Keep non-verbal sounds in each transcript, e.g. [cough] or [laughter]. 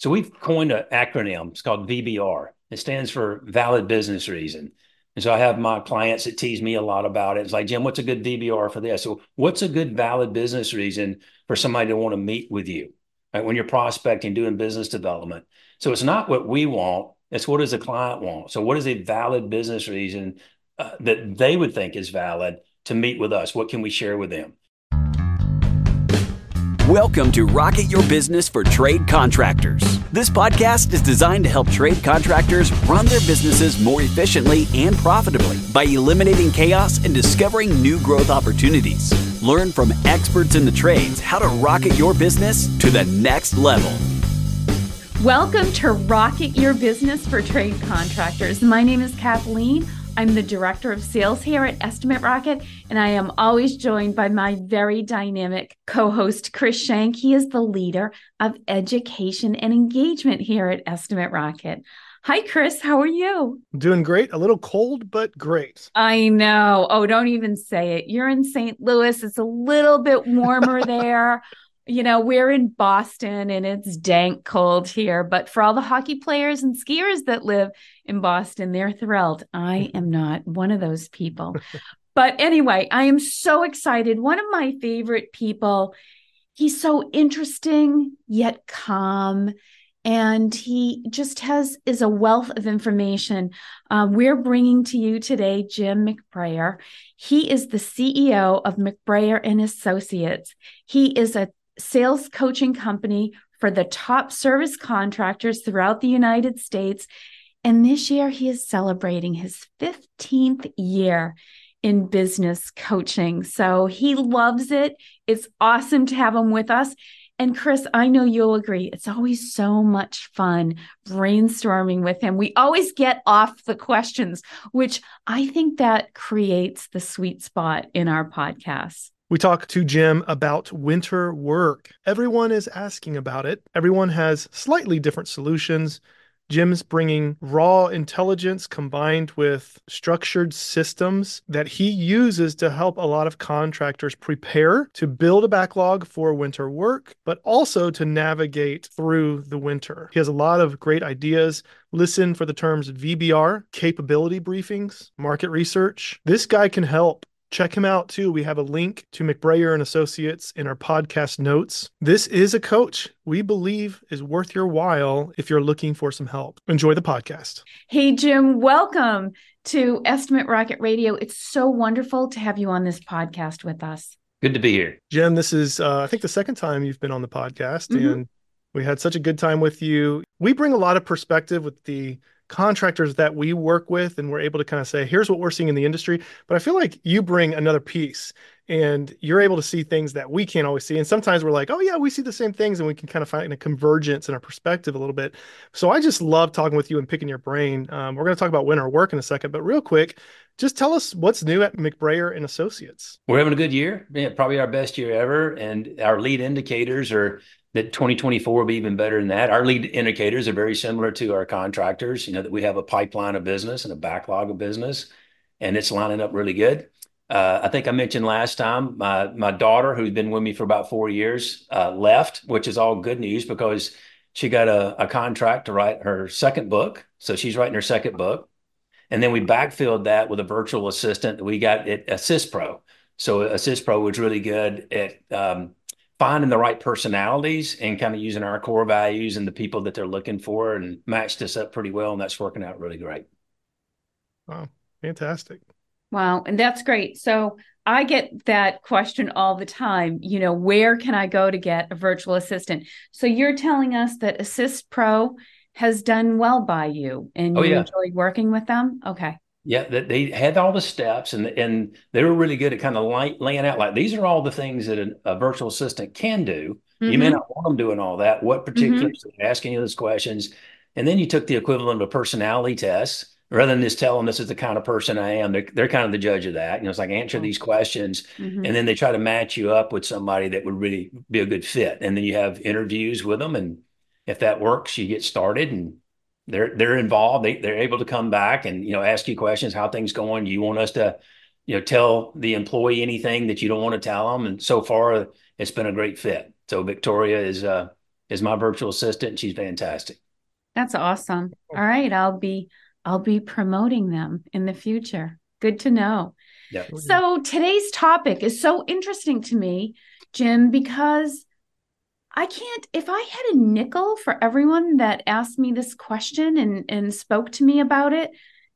So we've coined an acronym. It's called VBR. It stands for valid business reason. And so I have my clients that tease me a lot about it. It's like, Jim, what's a good VBR for this? So what's a good valid business reason for somebody to want to meet with you? Right? When you're prospecting, doing business development. So it's not what we want. It's what does the client want? So what is a valid business reason uh, that they would think is valid to meet with us? What can we share with them? Welcome to Rocket Your Business for Trade Contractors. This podcast is designed to help trade contractors run their businesses more efficiently and profitably by eliminating chaos and discovering new growth opportunities. Learn from experts in the trades how to rocket your business to the next level. Welcome to Rocket Your Business for Trade Contractors. My name is Kathleen. I'm the director of sales here at Estimate Rocket, and I am always joined by my very dynamic co host, Chris Shank. He is the leader of education and engagement here at Estimate Rocket. Hi, Chris. How are you? Doing great. A little cold, but great. I know. Oh, don't even say it. You're in St. Louis. It's a little bit warmer there [laughs] you know, we're in Boston and it's dank cold here, but for all the hockey players and skiers that live in Boston, they're thrilled. I [laughs] am not one of those people. but anyway, I am so excited. One of my favorite people. He's so interesting yet calm and he just has is a wealth of information uh, we're bringing to you today jim mcbrayer he is the ceo of mcbrayer and associates he is a sales coaching company for the top service contractors throughout the United States. And this year, he is celebrating his 15th year in business coaching. So he loves it. It's awesome to have him with us. And Chris, I know you'll agree. It's always so much fun brainstorming with him. We always get off the questions, which I think that creates the sweet spot in our podcast. We talk to Jim about winter work. Everyone is asking about it. Everyone has slightly different solutions. Jim's bringing raw intelligence combined with structured systems that he uses to help a lot of contractors prepare to build a backlog for winter work, but also to navigate through the winter. He has a lot of great ideas. Listen for the terms VBR, capability briefings, market research. This guy can help Check him out too. We have a link to McBrayer and Associates in our podcast notes. This is a coach we believe is worth your while if you're looking for some help. Enjoy the podcast. Hey Jim, welcome to Estimate Rocket Radio. It's so wonderful to have you on this podcast with us. Good to be here. Jim, this is uh, I think the second time you've been on the podcast mm-hmm. and we had such a good time with you. We bring a lot of perspective with the contractors that we work with and we're able to kind of say here's what we're seeing in the industry but i feel like you bring another piece and you're able to see things that we can't always see. And sometimes we're like oh yeah we see the same things and we can kind of find a convergence in our perspective a little bit. So i just love talking with you and picking your brain. Um, we're going to talk about winter work in a second but real quick just tell us what's new at mcbrayer and associates we're having a good year yeah, probably our best year ever and our lead indicators are that 2024 will be even better than that. Our lead indicators are very similar to our contractors, you know, that we have a pipeline of business and a backlog of business, and it's lining up really good. Uh, I think I mentioned last time my my daughter, who's been with me for about four years, uh, left, which is all good news because she got a, a contract to write her second book. So she's writing her second book. And then we backfilled that with a virtual assistant that we got at Assist Pro. So Assist Pro was really good at um, finding the right personalities and kind of using our core values and the people that they're looking for and matched us up pretty well. And that's working out really great. Wow. Fantastic. Wow. And that's great. So I get that question all the time. You know, where can I go to get a virtual assistant? So you're telling us that Assist Pro has done well by you and you oh, yeah. enjoy working with them? Okay. Yeah, they had all the steps and and they were really good at kind of light, laying out like these are all the things that a, a virtual assistant can do. Mm-hmm. You may mm-hmm. not want them doing all that. What particulars? Mm-hmm. Asking you those questions, and then you took the equivalent of a personality test rather than just tell them this is the kind of person I am. They're they're kind of the judge of that. You know, it's like answer these questions, mm-hmm. and then they try to match you up with somebody that would really be a good fit. And then you have interviews with them, and if that works, you get started and they're they're involved. They they're able to come back and you know ask you questions. How things going? You want us to you know tell the employee anything that you don't want to tell them? And so far, it's been a great fit. So Victoria is uh is my virtual assistant. She's fantastic. That's awesome. All right. I'll be I'll be promoting them in the future. Good to know. Yeah. So today's topic is so interesting to me, Jim, because I can't if I had a nickel for everyone that asked me this question and and spoke to me about it,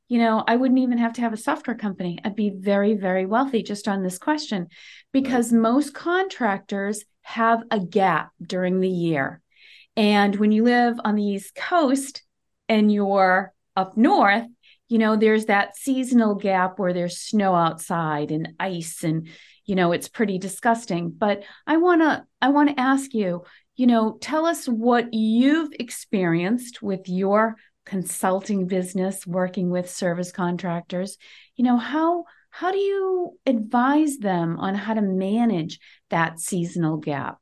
you know, I wouldn't even have to have a software company. I'd be very, very wealthy just on this question because right. most contractors have a gap during the year. And when you live on the East Coast and you're up north, you know, there's that seasonal gap where there's snow outside and ice and you know, it's pretty disgusting. But I want to I want to ask you, you know, tell us what you've experienced with your consulting business working with service contractors. You know how how do you advise them on how to manage that seasonal gap?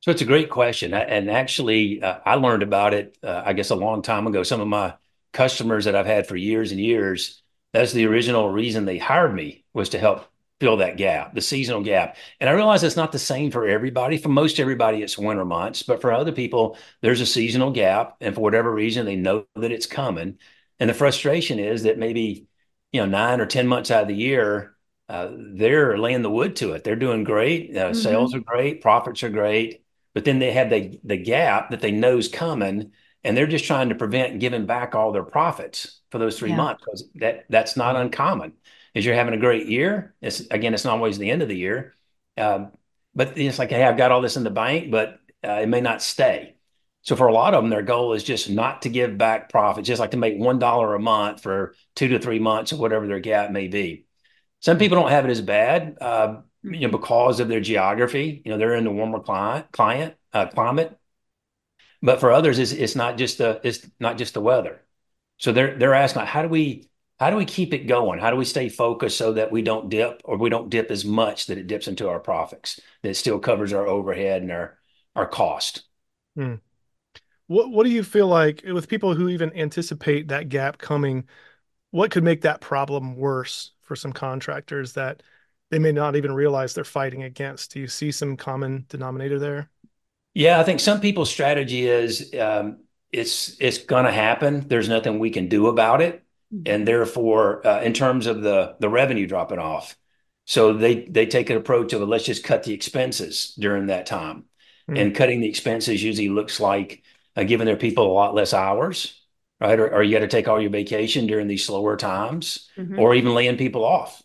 So it's a great question and actually uh, i learned about it uh, i guess a long time ago. Some of my customers that i've had for years and years that's the original reason they hired me was to help fill that gap, the seasonal gap. And I realize it's not the same for everybody. For most everybody, it's winter months, but for other people, there's a seasonal gap. And for whatever reason, they know that it's coming. And the frustration is that maybe, you know, nine or 10 months out of the year, uh, they're laying the wood to it. They're doing great. Uh, mm-hmm. Sales are great. Profits are great. But then they have the, the gap that they know is coming. And they're just trying to prevent giving back all their profits for those three yeah. months because that, that's not uncommon is you're having a great year. It's again, it's not always the end of the year, um, but it's like, hey, I've got all this in the bank, but uh, it may not stay. So for a lot of them, their goal is just not to give back profits just like to make one dollar a month for two to three months or whatever their gap may be. Some people don't have it as bad, uh, you know, because of their geography. You know, they're in the warmer client, client uh, climate. But for others, it's, it's not just the it's not just the weather. So they're they're asking, how do we how do we keep it going? How do we stay focused so that we don't dip or we don't dip as much that it dips into our profits, that still covers our overhead and our, our cost? Hmm. What, what do you feel like with people who even anticipate that gap coming? What could make that problem worse for some contractors that they may not even realize they're fighting against? Do you see some common denominator there? Yeah, I think some people's strategy is um, it's it's going to happen. There's nothing we can do about it and therefore, uh, in terms of the the revenue dropping off, so they they take an approach of let's just cut the expenses during that time, mm-hmm. and cutting the expenses usually looks like uh, giving their people a lot less hours, right? Or, or you got to take all your vacation during these slower times, mm-hmm. or even laying people off.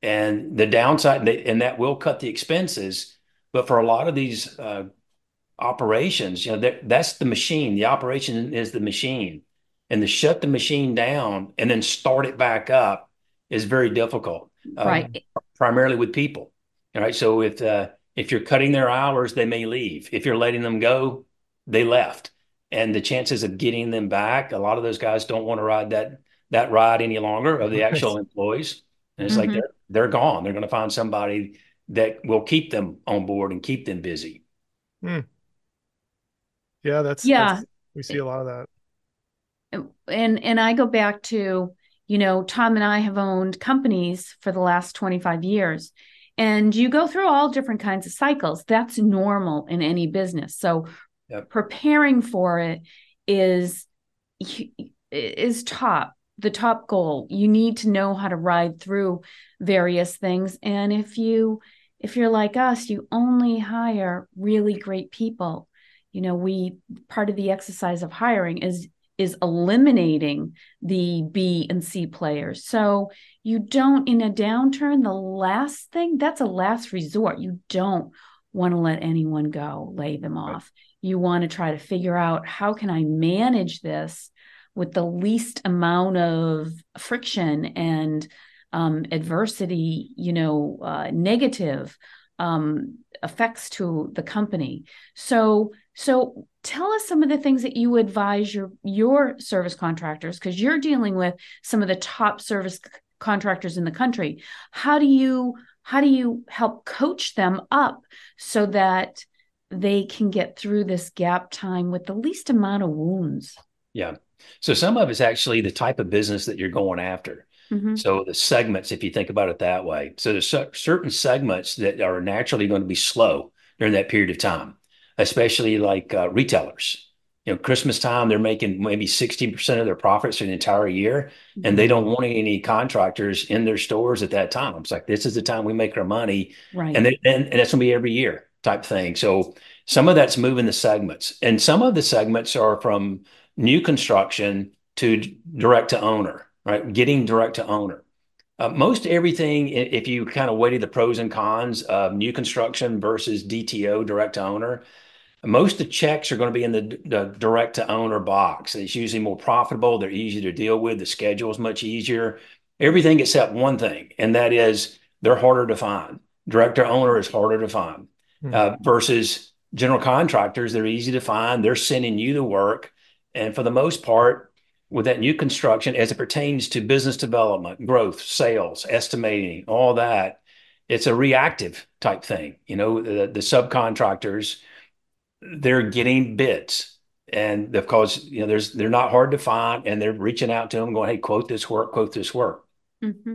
And the downside, and that will cut the expenses, but for a lot of these uh, operations, you know, that's the machine. The operation is the machine and to shut the machine down and then start it back up is very difficult. Um, right. Um, primarily with people. All right. So if uh, if you're cutting their hours, they may leave. If you're letting them go, they left. And the chances of getting them back, a lot of those guys don't want to ride that that ride any longer of the actual employees. And it's mm-hmm. like they're they're gone. They're going to find somebody that will keep them on board and keep them busy. Hmm. Yeah, that's yeah. That's, we see a lot of that. And and I go back to you know Tom and I have owned companies for the last 25 years and you go through all different kinds of cycles. That's normal in any business. So yep. preparing for it is is top the top goal. You need to know how to ride through various things and if you if you're like us you only hire really great people you know we part of the exercise of hiring is is eliminating the B and C players. So you don't, in a downturn, the last thing that's a last resort. You don't want to let anyone go, lay them off. You want to try to figure out how can I manage this with the least amount of friction and um, adversity, you know, uh, negative um, effects to the company. So, so tell us some of the things that you advise your your service contractors because you're dealing with some of the top service contractors in the country. How do you how do you help coach them up so that they can get through this gap time with the least amount of wounds? Yeah. So some of it's actually the type of business that you're going after. Mm-hmm. So the segments, if you think about it that way, so there's certain segments that are naturally going to be slow during that period of time. Especially like uh, retailers. You know, Christmas time, they're making maybe 60% of their profits for the entire year, mm-hmm. and they don't want any contractors in their stores at that time. It's like, this is the time we make our money. Right. And, they, and, and that's going to be every year type thing. So some of that's moving the segments, and some of the segments are from new construction to direct to owner, right? Getting direct to owner. Uh, most everything, if you kind of weighed the pros and cons of new construction versus DTO, direct to owner, most of the checks are going to be in the, the direct to owner box. It's usually more profitable. They're easy to deal with. The schedule is much easier. Everything except one thing, and that is they're harder to find. Direct to owner is harder to find mm-hmm. uh, versus general contractors. They're easy to find. They're sending you the work. And for the most part, with that new construction as it pertains to business development, growth, sales, estimating, all that. It's a reactive type thing. You know, the, the subcontractors, they're getting bids. And of course, you know, there's they're not hard to find, and they're reaching out to them, going, "Hey, quote this work, quote this work." Mm-hmm.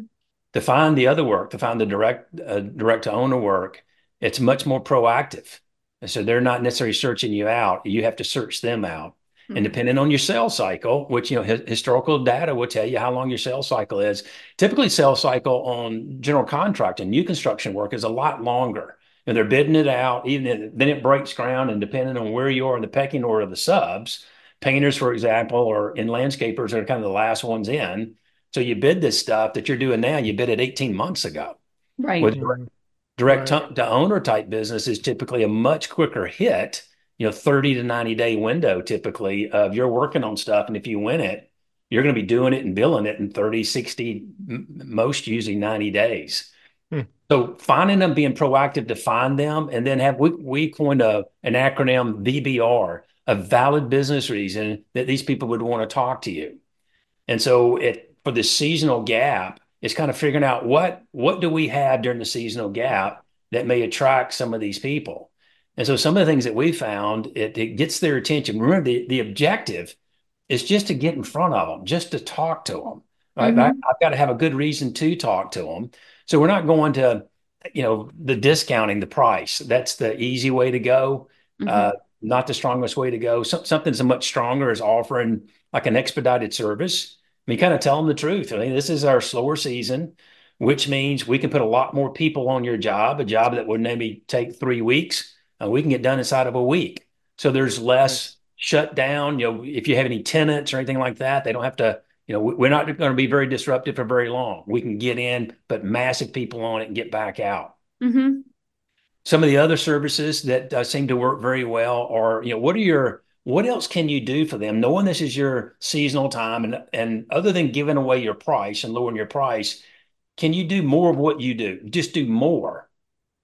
To find the other work, to find the direct uh, direct to owner work, it's much more proactive. And so they're not necessarily searching you out; you have to search them out. Mm-hmm. And depending on your sales cycle, which you know historical data will tell you how long your sales cycle is. Typically, sales cycle on general contract and new construction work is a lot longer. And they're bidding it out, even then it breaks ground. And depending on where you are in the pecking order of the subs, painters, for example, or in landscapers are kind of the last ones in. So you bid this stuff that you're doing now, you bid it 18 months ago. Right. With direct, direct right. to owner type business is typically a much quicker hit you know 30 to 90 day window typically of you're working on stuff and if you win it you're going to be doing it and billing it in 30 60 most usually 90 days hmm. so finding them being proactive to find them and then have we, we coined a, an acronym vbr a valid business reason that these people would want to talk to you and so it for the seasonal gap it's kind of figuring out what what do we have during the seasonal gap that may attract some of these people and so some of the things that we found, it, it gets their attention. Remember, the, the objective is just to get in front of them, just to talk to them. Right? Mm-hmm. I, have got to have a good reason to talk to them. So we're not going to, you know, the discounting the price. That's the easy way to go. Mm-hmm. Uh, not the strongest way to go. So, something's much stronger is offering like an expedited service. I mean, kind of tell them the truth. I mean, this is our slower season, which means we can put a lot more people on your job, a job that would maybe take three weeks uh, we can get done inside of a week. So there's less shut down. You know, if you have any tenants or anything like that, they don't have to. You know, we're not going to be very disruptive for very long. We can get in, put massive people on it, and get back out. Mm-hmm. Some of the other services that uh, seem to work very well are, you know, what are your what else can you do for them knowing this is your seasonal time and and other than giving away your price and lowering your price can you do more of what you do just do more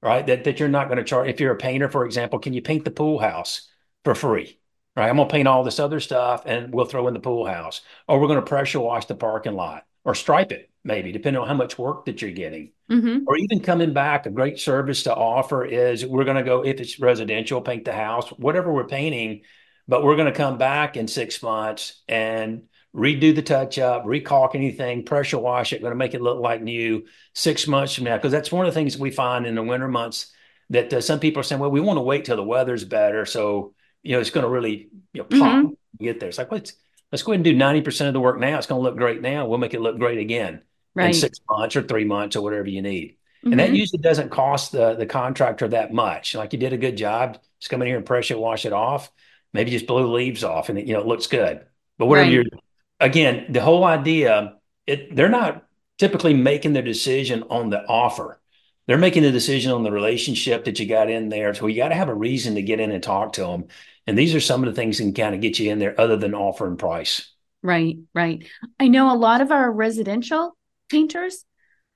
right? That that you're not going to charge. If you're a painter, for example, can you paint the pool house for free? Right? I'm going to paint all this other stuff, and we'll throw in the pool house, or we're going to pressure wash the parking lot, or stripe it, maybe depending on how much work that you're getting, mm-hmm. or even coming back. A great service to offer is we're going to go if it's residential, paint the house, whatever we're painting, but we're going to come back in six months and redo the touch up, recaulk anything, pressure wash it, going to make it look like new six months from now. Because that's one of the things we find in the winter months that uh, some people are saying, well, we want to wait till the weather's better. So, you know, it's going to really you know, pop mm-hmm. get there. It's like, let's, let's go ahead and do 90% of the work now. It's going to look great now. We'll make it look great again right. in six months or three months or whatever you need. Mm-hmm. And that mm-hmm. usually doesn't cost the, the contractor that much. Like you did a good job. Just come in here and pressure wash it off. Maybe just blow the leaves off and it, you know, it looks good. But whatever right. you're again, the whole idea, it, they're not typically making their decision on the offer. They're making the decision on the relationship that you got in there. So you got to have a reason to get in and talk to them. And these are some of the things that can kind of get you in there other than offer and price. Right, right. I know a lot of our residential painters,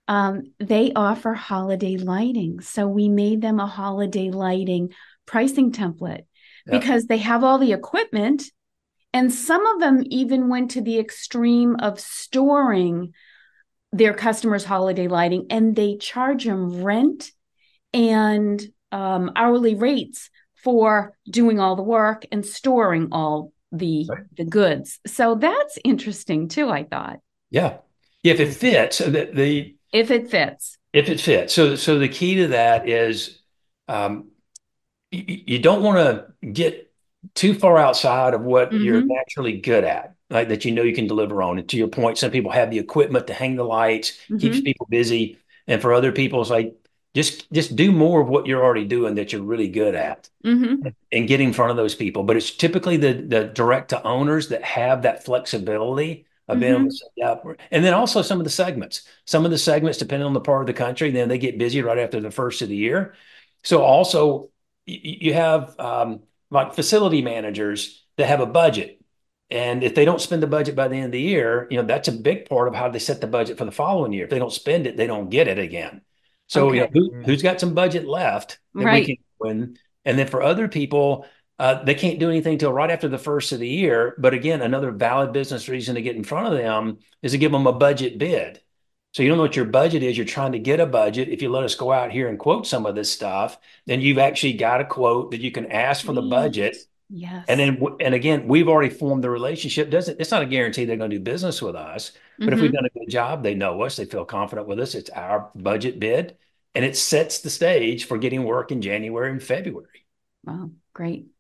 um, they offer holiday lighting. So we made them a holiday lighting pricing template because they have all the equipment and some of them even went to the extreme of storing their customers' holiday lighting and they charge them rent and um, hourly rates for doing all the work and storing all the right. the goods. So that's interesting too, I thought. Yeah. If it fits, so that the if it fits. If it fits. So so the key to that is um, you, you don't want to get too far outside of what Mhm. you're naturally good at, like that you know you can deliver on. And to your point, some people have the equipment to hang the lights, keeps Mhm. people busy. And for other people, it's like just just do more of what you're already doing that you're really good at Mhm. and get in front of those people. But it's typically the the direct to owners that have that flexibility of being able to say, yeah. And then also some of the segments. Some of the segments, depending on the part of the country, then they get busy right after the first of the year. So also you have um, like facility managers that have a budget. And if they don't spend the budget by the end of the year, you know, that's a big part of how they set the budget for the following year. If they don't spend it, they don't get it again. So, you know, who, who's got some budget left that Right. we can win? And then for other people, uh, they can't do anything till right after the first of the year. But again, another valid business reason to get in front of them is to give them a budget bid. So you don't know what your budget is. You're trying to get a budget. If you let us go out here and quote some of this stuff, then you've actually got a quote that you can ask for the budget. Yes. And then, and again, we've already formed the relationship. Doesn't it's not a guarantee they're going to do business with us, but if we've Mhm. done a good job, they know us, they feel confident with us. It's our budget bid, and it sets the stage for getting work in January and February. Wow, great.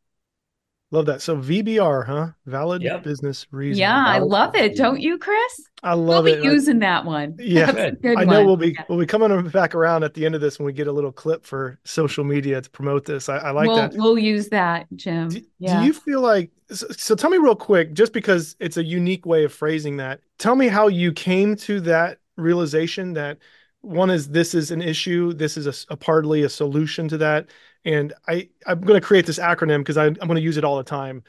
Love that. So VBR, huh? Valid Yep. business reason. Yeah, I love it. reason. Don't you, Chris? I love We'll love be it. using that one. Yeah. That's a Good. good I know one. we'll be Yeah. we'll be coming back around at the end of this when we get a little clip for social media to promote this. I, I like we'll, that. We'll use that, Jim. Do, yeah. do you feel like so, so tell me real quick, just because it's a unique way of phrasing that, tell me how you came to that realization that one is this is an issue, this is a partly a solution to that. And I, I'm going to create this acronym because I'm going to use it all the time.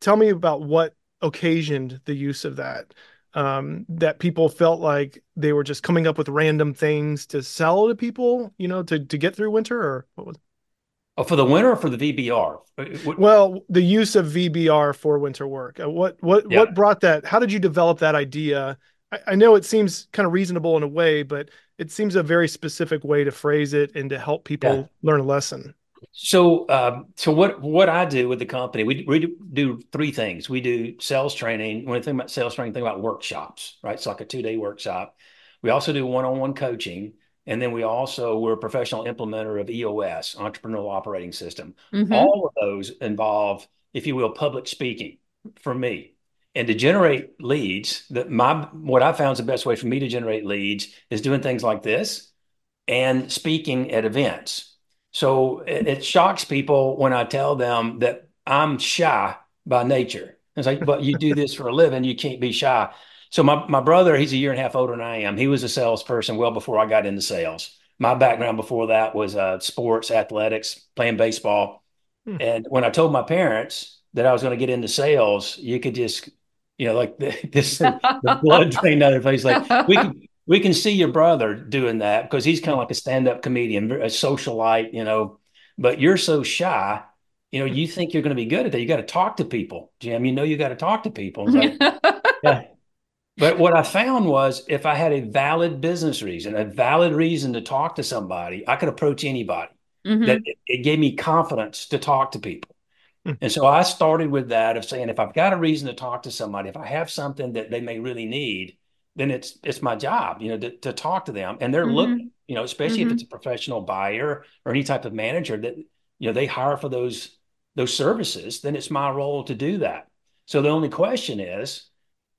Tell me about what occasioned the use of that. Um, that people felt like they were just coming up with random things to sell to people, you know, to to get through winter, or what was? Oh, for the winter or for the VBR? Uh, what- Well, the use of VBR for winter work. Uh, What what Yeah. what brought that? How did you develop that idea? I, I know it seems kind of reasonable in a way, but it seems a very specific way to phrase it and to help people Yeah. learn a lesson. So, um, so what what I do with the company, we we do- three things. We do sales training. When I think about sales training, think about workshops, right? It's like a two day workshop. We also do one on one coaching, and then we also we're a professional implementer of EOS, Entrepreneurial Operating System. Mhm. All of those involve, if you will, public speaking for me. And to generate leads, that my what I found is the best way for me to generate leads is doing things like this and speaking at events. So it, it shocks people when I tell them that I'm shy by nature. It's like, but you do this for a living, you can't be shy. So my, my brother, he's a year and a half older than I am. He was a salesperson well before I got into sales. My background before that was uh, sports, athletics, playing baseball. Hmm. And when I told my parents that I was going to get into sales, you could just, you know, like the, [laughs] this the blood drained down their face. Like we can we can see your brother doing that because he's kind of like a stand-up comedian, a socialite, you know. But you're so shy, you know. You think you're going to be good at that. You got to talk to people, Jim. You know, you got to talk to people. It's like, [laughs] yeah. But what I found was if I had a valid business reason, a valid reason to talk to somebody, I could approach anybody. Mhm. That it, it gave me confidence to talk to people. Hmm. And so I started with that of saying, if I've got a reason to talk to somebody, if I have something that they may really need, then it's it's my job, you know, to, to talk to them. And they're Mhm. looking, you know, especially Mhm. if it's a professional buyer or any type of manager that, you know, they hire for those those services, then it's my role to do that. So the only question is,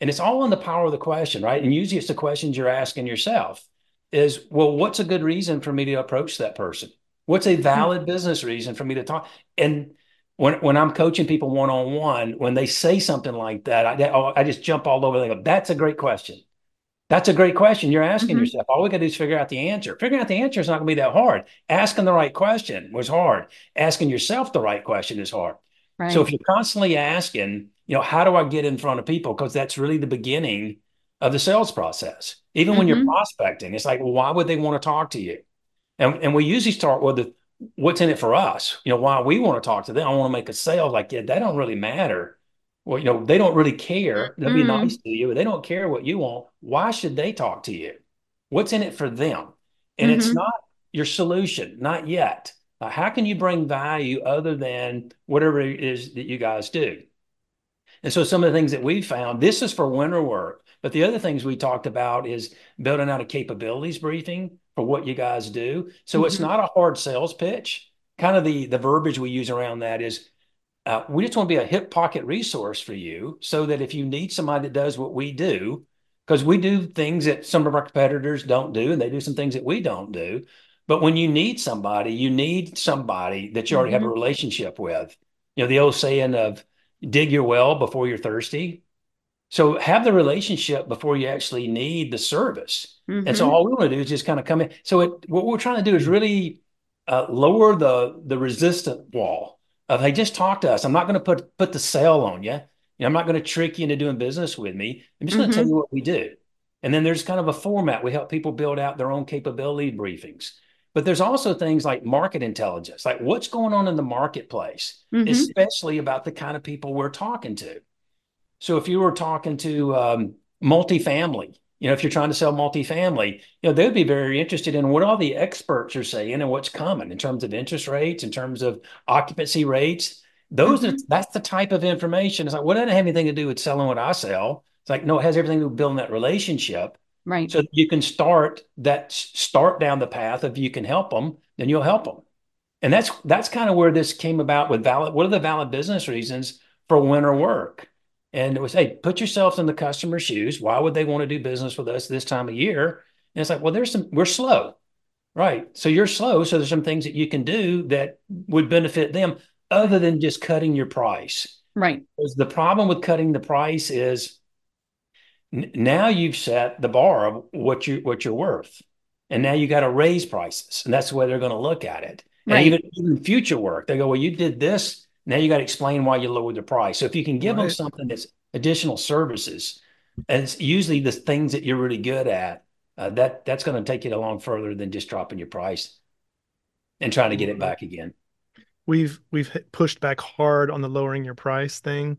and it's all in the power of the question, right? And usually it's the questions you're asking yourself is, well, what's a good reason for me to approach that person? What's a valid business reason for me to talk? And when when I'm coaching people one on one, when they say something like that, I, I just jump all over. They go, "That's a great question. That's a great question you're asking Mhm. yourself. All we got to do is figure out the answer. Figuring out the answer is not going to be that hard. Asking the right question was hard. Asking yourself the right question is hard. Right. So if you're constantly asking, you know, how do I get in front of people? Because that's really the beginning of the sales process. Even when you're Mhm. prospecting, it's like, well, why would they want to talk to you? And and we usually start with the what's in it for us. You know, why we want to talk to them. I want to make a sale. Like, yeah, that don't really matter. Well, you know, they don't really care. They'll be Mm. nice to you, but they don't care what you want. Why should they talk to you? What's in it for them? And it's Mhm. not your solution, not yet. Uh, how can you bring value other than whatever it is that you guys do? And so some of the things that we found, this is for winter work, but the other things we talked about is building out a capabilities briefing for what you guys do. So it's Mhm. not a hard sales pitch. kind of the the verbiage we use around that is uh, we just want to be a hip pocket resource for you so that if you need somebody that does what we do, because we do things that some of our competitors don't do, and they do some things that we don't do. But when you need somebody, you need somebody that you already mm-hmm. have a mm-hmm. relationship with. You know, the old saying of dig your well before you're thirsty. So have the relationship before you actually need the service. Mm-hmm. And so all we want to do is just kind of come in. So it, what we're trying to do is really uh, lower the the resistant wall of hey, just talk to us. I'm not going to put put the sale on you. you know, I'm not going to trick you into doing business with me. I'm just mm-hmm. going to tell you what we do. And then there's kind of a format. We help people build out their own capability briefings. But there's also things like market intelligence, like what's going on in the marketplace, mm-hmm. especially about the kind of people we're talking to. So if you were talking to um, multifamily, you know, if you're trying to sell multifamily, you know, they'd be very interested in what all the experts are saying and what's coming in terms of interest rates, in terms of occupancy rates. Those mm-hmm. are that's the type of information. It's like, well, doesn't have anything to do with selling what I sell. It's like, no, it has everything to do with building that relationship. Right. So you can start that start down the path if you can help them, then you'll help them. And that's that's kind of where this came about with valid. What are the valid business reasons for winter work? And it was, hey, put yourself in the customer's shoes. Why would they want to do business with us this time of year? And it's like, well, there's some, we're slow, right? So you're slow. So there's some things that you can do that would benefit them other than just cutting your price. Right. Because the problem with cutting the price is n- now you've set the bar of what you what you're worth, and now you got to raise prices, and that's the way they're going to look at it. And even even future work, they go, well, you did this now you got to explain why you lowered the price. So if you can give right. them something that's additional services, and it's usually the things that you're really good at, uh, that that's going to take you along further than just dropping your price and trying to get it mm-hmm. back again. We've we've pushed back hard on the lowering your price thing.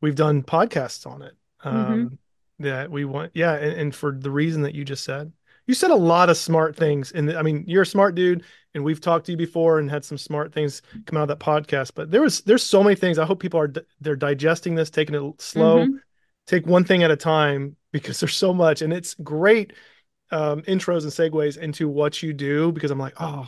We've done podcasts on it. Mm-hmm. Um, mm-hmm. That we want, yeah, and, and for the reason that you just said, you said a lot of smart things. And I mean, you're a smart dude, and we've talked to you before and had some smart things come out of that podcast. But there was there's so many things. I hope people are they're digesting this, taking it slow, mm-hmm. take one thing at a time because there's so much, and it's great um, intros and segues into what you do. Because I'm like, oh,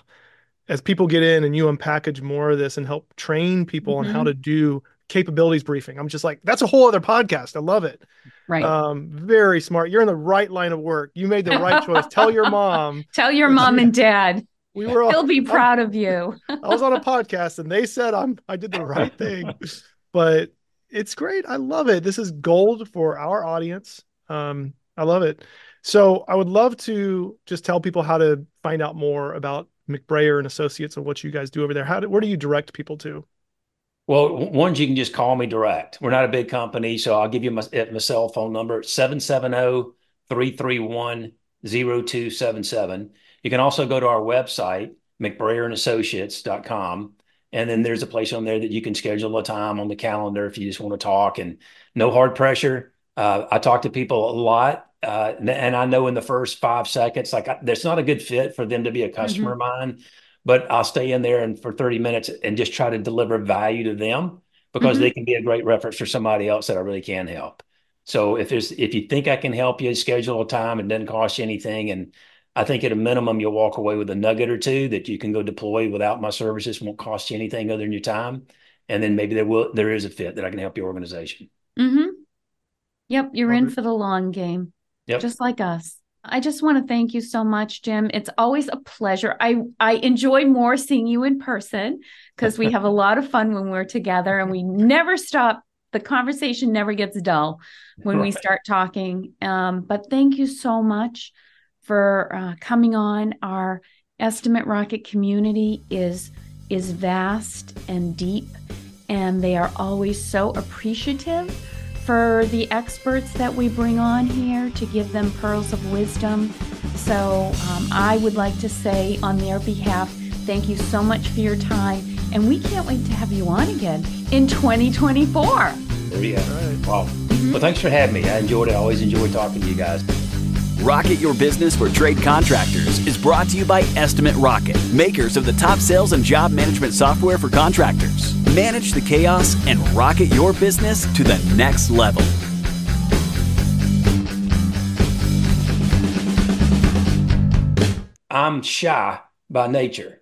as people get in and you unpackage more of this and help train people mm-hmm. on how mm-hmm. to do capabilities briefing. I'm just like, that's a whole other podcast. I love it. Right. Um, very smart. You're in the right line of work. You made the right [laughs] choice. Tell your mom. Tell your mom and dad. We were. All, He'll be proud I'm, of you. I was on a podcast and they said I'm. I did the right thing, but it's great. I love it. This is gold for our audience. Um, I love it. So I would love to just tell people how to find out more about McBrayer and Associates and what you guys do over there. How do, where do you direct people to? Well, ones you can just call me direct. We're not a big company, so I'll give you my, my cell phone number 770 331 0277. You can also go to our website, McBrayerandAssociates.com. And then there's a place on there that you can schedule a time on the calendar if you just want to talk and no hard pressure. Uh, I talk to people a lot. Uh, and I know in the first five seconds, like I, there's not a good fit for them to be a customer mm-hmm. of mine but I'll stay in there and for 30 minutes and just try to deliver value to them because mm-hmm. they can be a great reference for somebody else that I really can help. So if there's if you think I can help you, schedule a time, it doesn't cost you anything. And I think at a minimum you'll walk away with a nugget or two that you can go deploy without my services, won't cost you anything other than your time. And then maybe there will there is a fit that I can help your organization. Mm-hmm. Yep, you're in for the long game. Yep. Just like us. I just want to thank you so much, Jim. It's always a pleasure. I I enjoy more seeing you in person because we [laughs] have a lot of fun when we're together and we never stop. The conversation never gets dull when right. we start talking. Um, but thank you so much for uh, coming on. Our estimate rocket community is is vast and deep, and they are always so appreciative for the experts that we bring on here to give them pearls of wisdom. So um, I would like to say on their behalf, thank you so much for your time. And we can't wait to have you on again in 2024. There you go. Wow. Mm-hmm. Well, thanks for having me. I enjoyed it. I always enjoy talking to you guys. Rocket Your Business for Trade Contractors is brought to you by Estimate Rocket, makers of the top sales and job management software for contractors. Manage the chaos and rocket your business to the next level. I'm shy by nature.